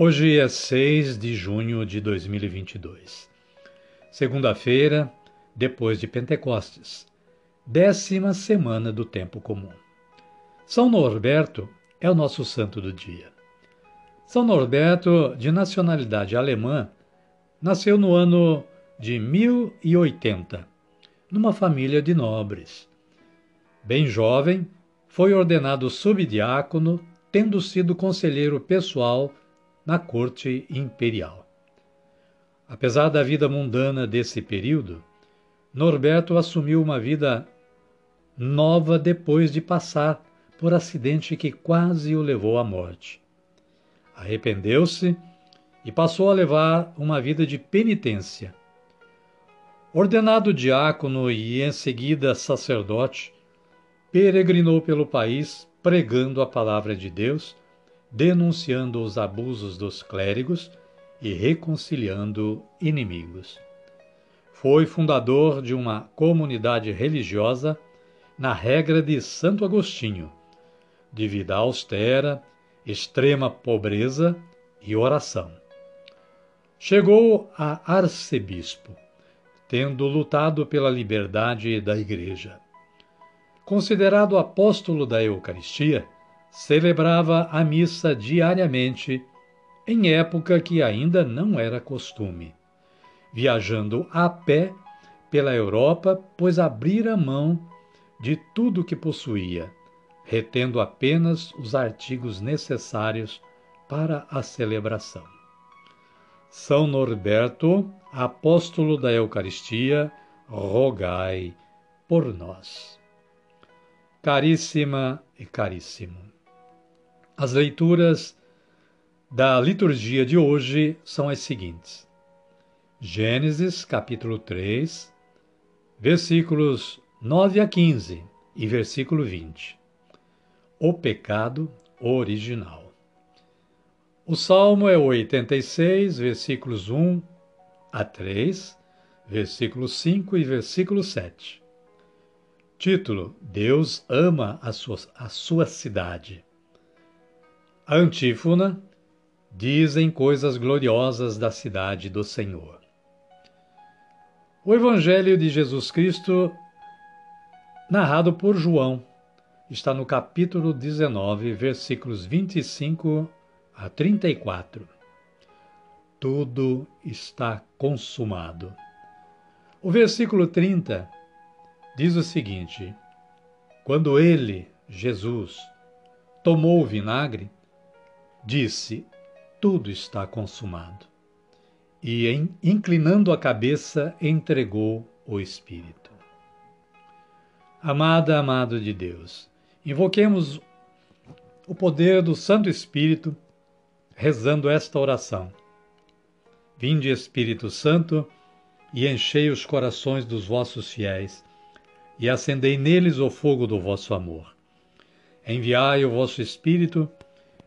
Hoje é 6 de junho de 2022, segunda-feira, depois de Pentecostes, décima semana do tempo comum. São Norberto é o nosso santo do dia. São Norberto, de nacionalidade alemã, nasceu no ano de 1080, numa família de nobres. Bem jovem, foi ordenado subdiácono, tendo sido conselheiro pessoal na corte imperial. Apesar da vida mundana desse período, Norberto assumiu uma vida nova depois de passar por acidente que quase o levou à morte. Arrependeu-se e passou a levar uma vida de penitência. Ordenado diácono e em seguida sacerdote, peregrinou pelo país pregando a palavra de Deus denunciando os abusos dos clérigos e reconciliando inimigos. Foi fundador de uma comunidade religiosa na regra de Santo Agostinho, de vida austera, extrema pobreza e oração. Chegou a arcebispo, tendo lutado pela liberdade da Igreja. Considerado apóstolo da Eucaristia, celebrava a missa diariamente, em época que ainda não era costume, viajando a pé pela Europa, pois abrira mão de tudo que possuía, retendo apenas os artigos necessários para a celebração. São Norberto, apóstolo da Eucaristia, rogai por nós. Caríssima e caríssimo. As leituras da liturgia de hoje são as seguintes: Gênesis, capítulo 3, versículos 9 a 15 e versículo 20. O pecado original. O salmo é 86, versículos 1 a 3, versículo 5 e versículo 7. Título: Deus ama a sua, a sua cidade. Antífona dizem coisas gloriosas da cidade do Senhor. O Evangelho de Jesus Cristo, narrado por João, está no capítulo 19, versículos 25 a 34. Tudo está consumado. O versículo 30 diz o seguinte: Quando ele, Jesus, tomou o vinagre, disse: Tudo está consumado. E, inclinando a cabeça, entregou o Espírito. Amada, amado de Deus, invoquemos o poder do Santo Espírito rezando esta oração. Vinde, Espírito Santo, e enchei os corações dos vossos fiéis, e acendei neles o fogo do vosso amor. Enviai o vosso Espírito,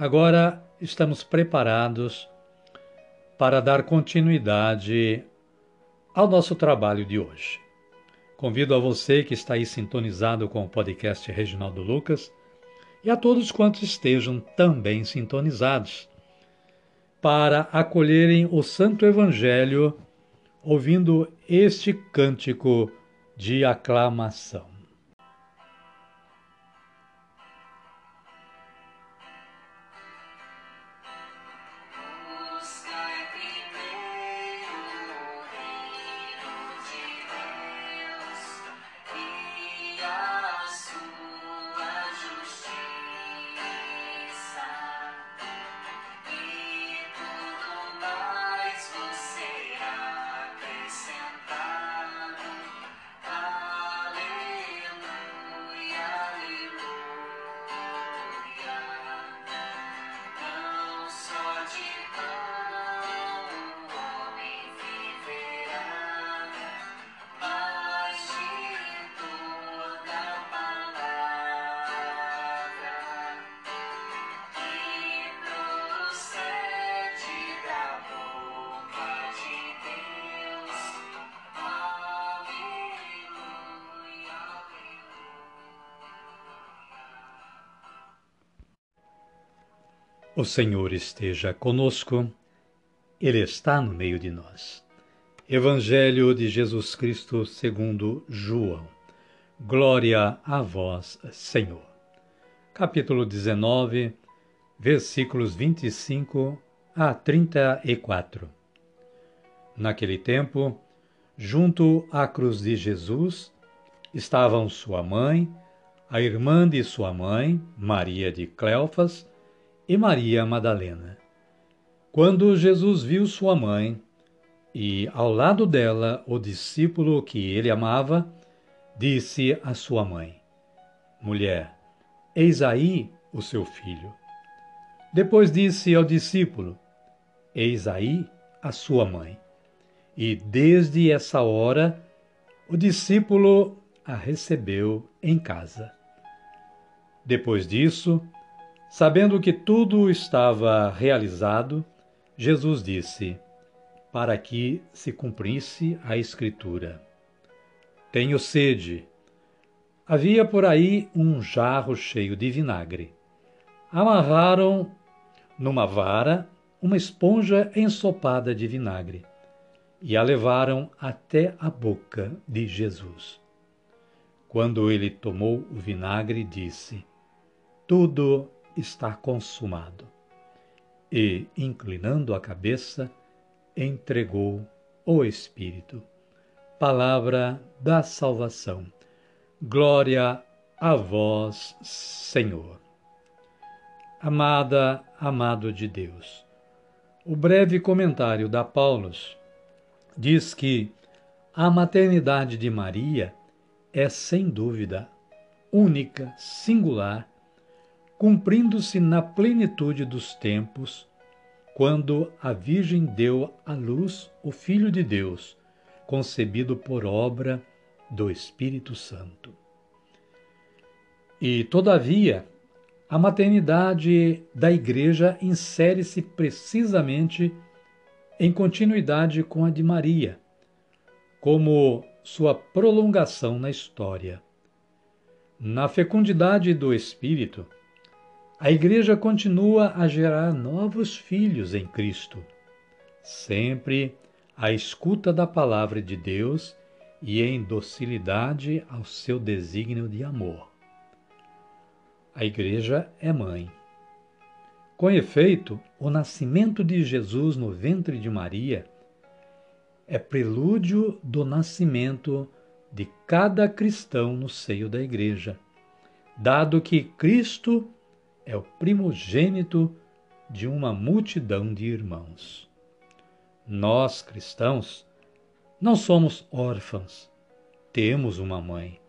Agora estamos preparados para dar continuidade ao nosso trabalho de hoje. Convido a você que está aí sintonizado com o podcast Reginaldo Lucas e a todos quantos estejam também sintonizados para acolherem o Santo Evangelho ouvindo este cântico de aclamação. O Senhor esteja conosco, Ele está no meio de nós. Evangelho de Jesus Cristo segundo João. Glória a vós, Senhor. Capítulo 19, versículos 25 a 34. Naquele tempo, junto à cruz de Jesus, estavam sua mãe, a irmã de sua mãe, Maria de Cleofas, e Maria Madalena. Quando Jesus viu sua mãe e ao lado dela o discípulo que ele amava, disse à sua mãe: Mulher, eis aí o seu filho. Depois disse ao discípulo: Eis aí a sua mãe. E desde essa hora o discípulo a recebeu em casa. Depois disso, Sabendo que tudo estava realizado, Jesus disse: Para que se cumprisse a Escritura. Tenho sede. Havia por aí um jarro cheio de vinagre. Amarraram numa vara uma esponja ensopada de vinagre e a levaram até a boca de Jesus. Quando ele tomou o vinagre, disse: Tudo está consumado. E, inclinando a cabeça, entregou o Espírito. Palavra da salvação. Glória a vós, Senhor. Amada, amado de Deus. O breve comentário da Paulus diz que a maternidade de Maria é, sem dúvida, única, singular cumprindo-se na plenitude dos tempos, quando a Virgem deu à luz o Filho de Deus, concebido por obra do Espírito Santo. E, todavia, a maternidade da Igreja insere-se precisamente em continuidade com a de Maria, como sua prolongação na história. Na fecundidade do Espírito, a Igreja continua a gerar novos filhos em Cristo, sempre à escuta da palavra de Deus e em docilidade ao seu desígnio de amor. A Igreja é mãe. Com efeito, o nascimento de Jesus no ventre de Maria é prelúdio do nascimento de cada cristão no seio da Igreja, dado que Cristo é o primogênito de uma multidão de irmãos. Nós, cristãos, não somos órfãos, temos uma mãe,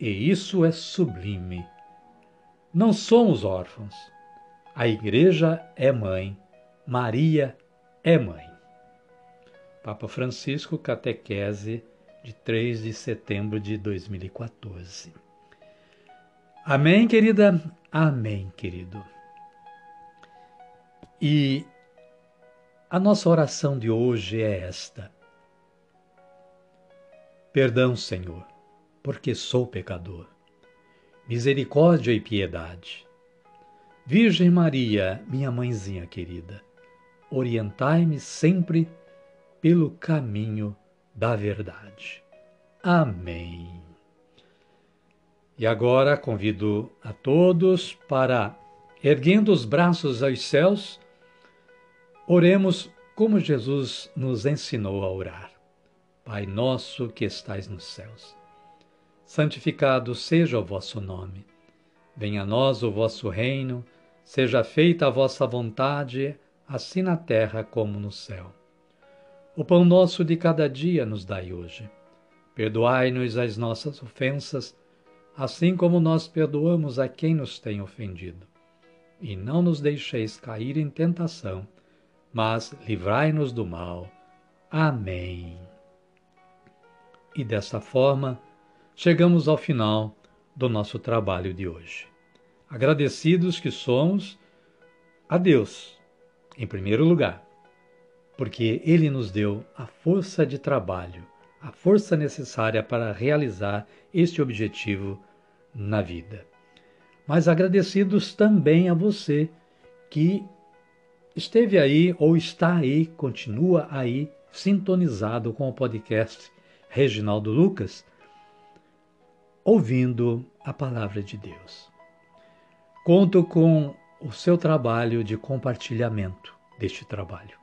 e isso é sublime. Não somos órfãos. A Igreja é mãe, Maria é mãe. Papa Francisco, Catequese, de 3 de setembro de 2014. Amém, querida? Amém, querido. E a nossa oração de hoje é esta: Perdão, Senhor, porque sou pecador. Misericórdia e piedade. Virgem Maria, minha mãezinha querida, orientai-me sempre pelo caminho da verdade. Amém. E agora convido a todos para, erguendo os braços aos céus, oremos como Jesus nos ensinou a orar. Pai nosso que estais nos céus, santificado seja o vosso nome. Venha a nós o vosso reino, seja feita a vossa vontade, assim na terra como no céu. O pão nosso de cada dia nos dai hoje. Perdoai-nos as nossas ofensas, assim como nós perdoamos a quem nos tem ofendido. E não nos deixeis cair em tentação, mas livrai-nos do mal. Amém. E desta forma, chegamos ao final do nosso trabalho de hoje. Agradecidos que somos a Deus, em primeiro lugar, porque Ele nos deu a força de trabalho, a força necessária para realizar este objetivo na vida. Mas agradecidos também a você que esteve aí ou está aí, continua aí, sintonizado com o podcast Reginaldo Lucas, ouvindo a palavra de Deus. Conto com o seu trabalho de compartilhamento deste trabalho.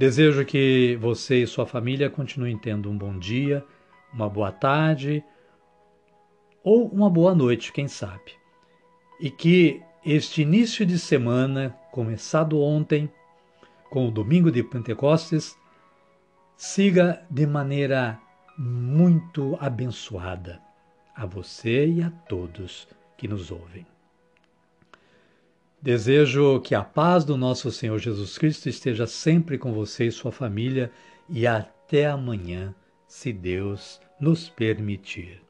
Desejo que você e sua família continuem tendo um bom dia, uma boa tarde ou uma boa noite, quem sabe. E que este início de semana, começado ontem, com o domingo de Pentecostes, siga de maneira muito abençoada a você e a todos que nos ouvem. Desejo que a paz do nosso Senhor Jesus Cristo esteja sempre com você e sua família e até amanhã, se Deus nos permitir.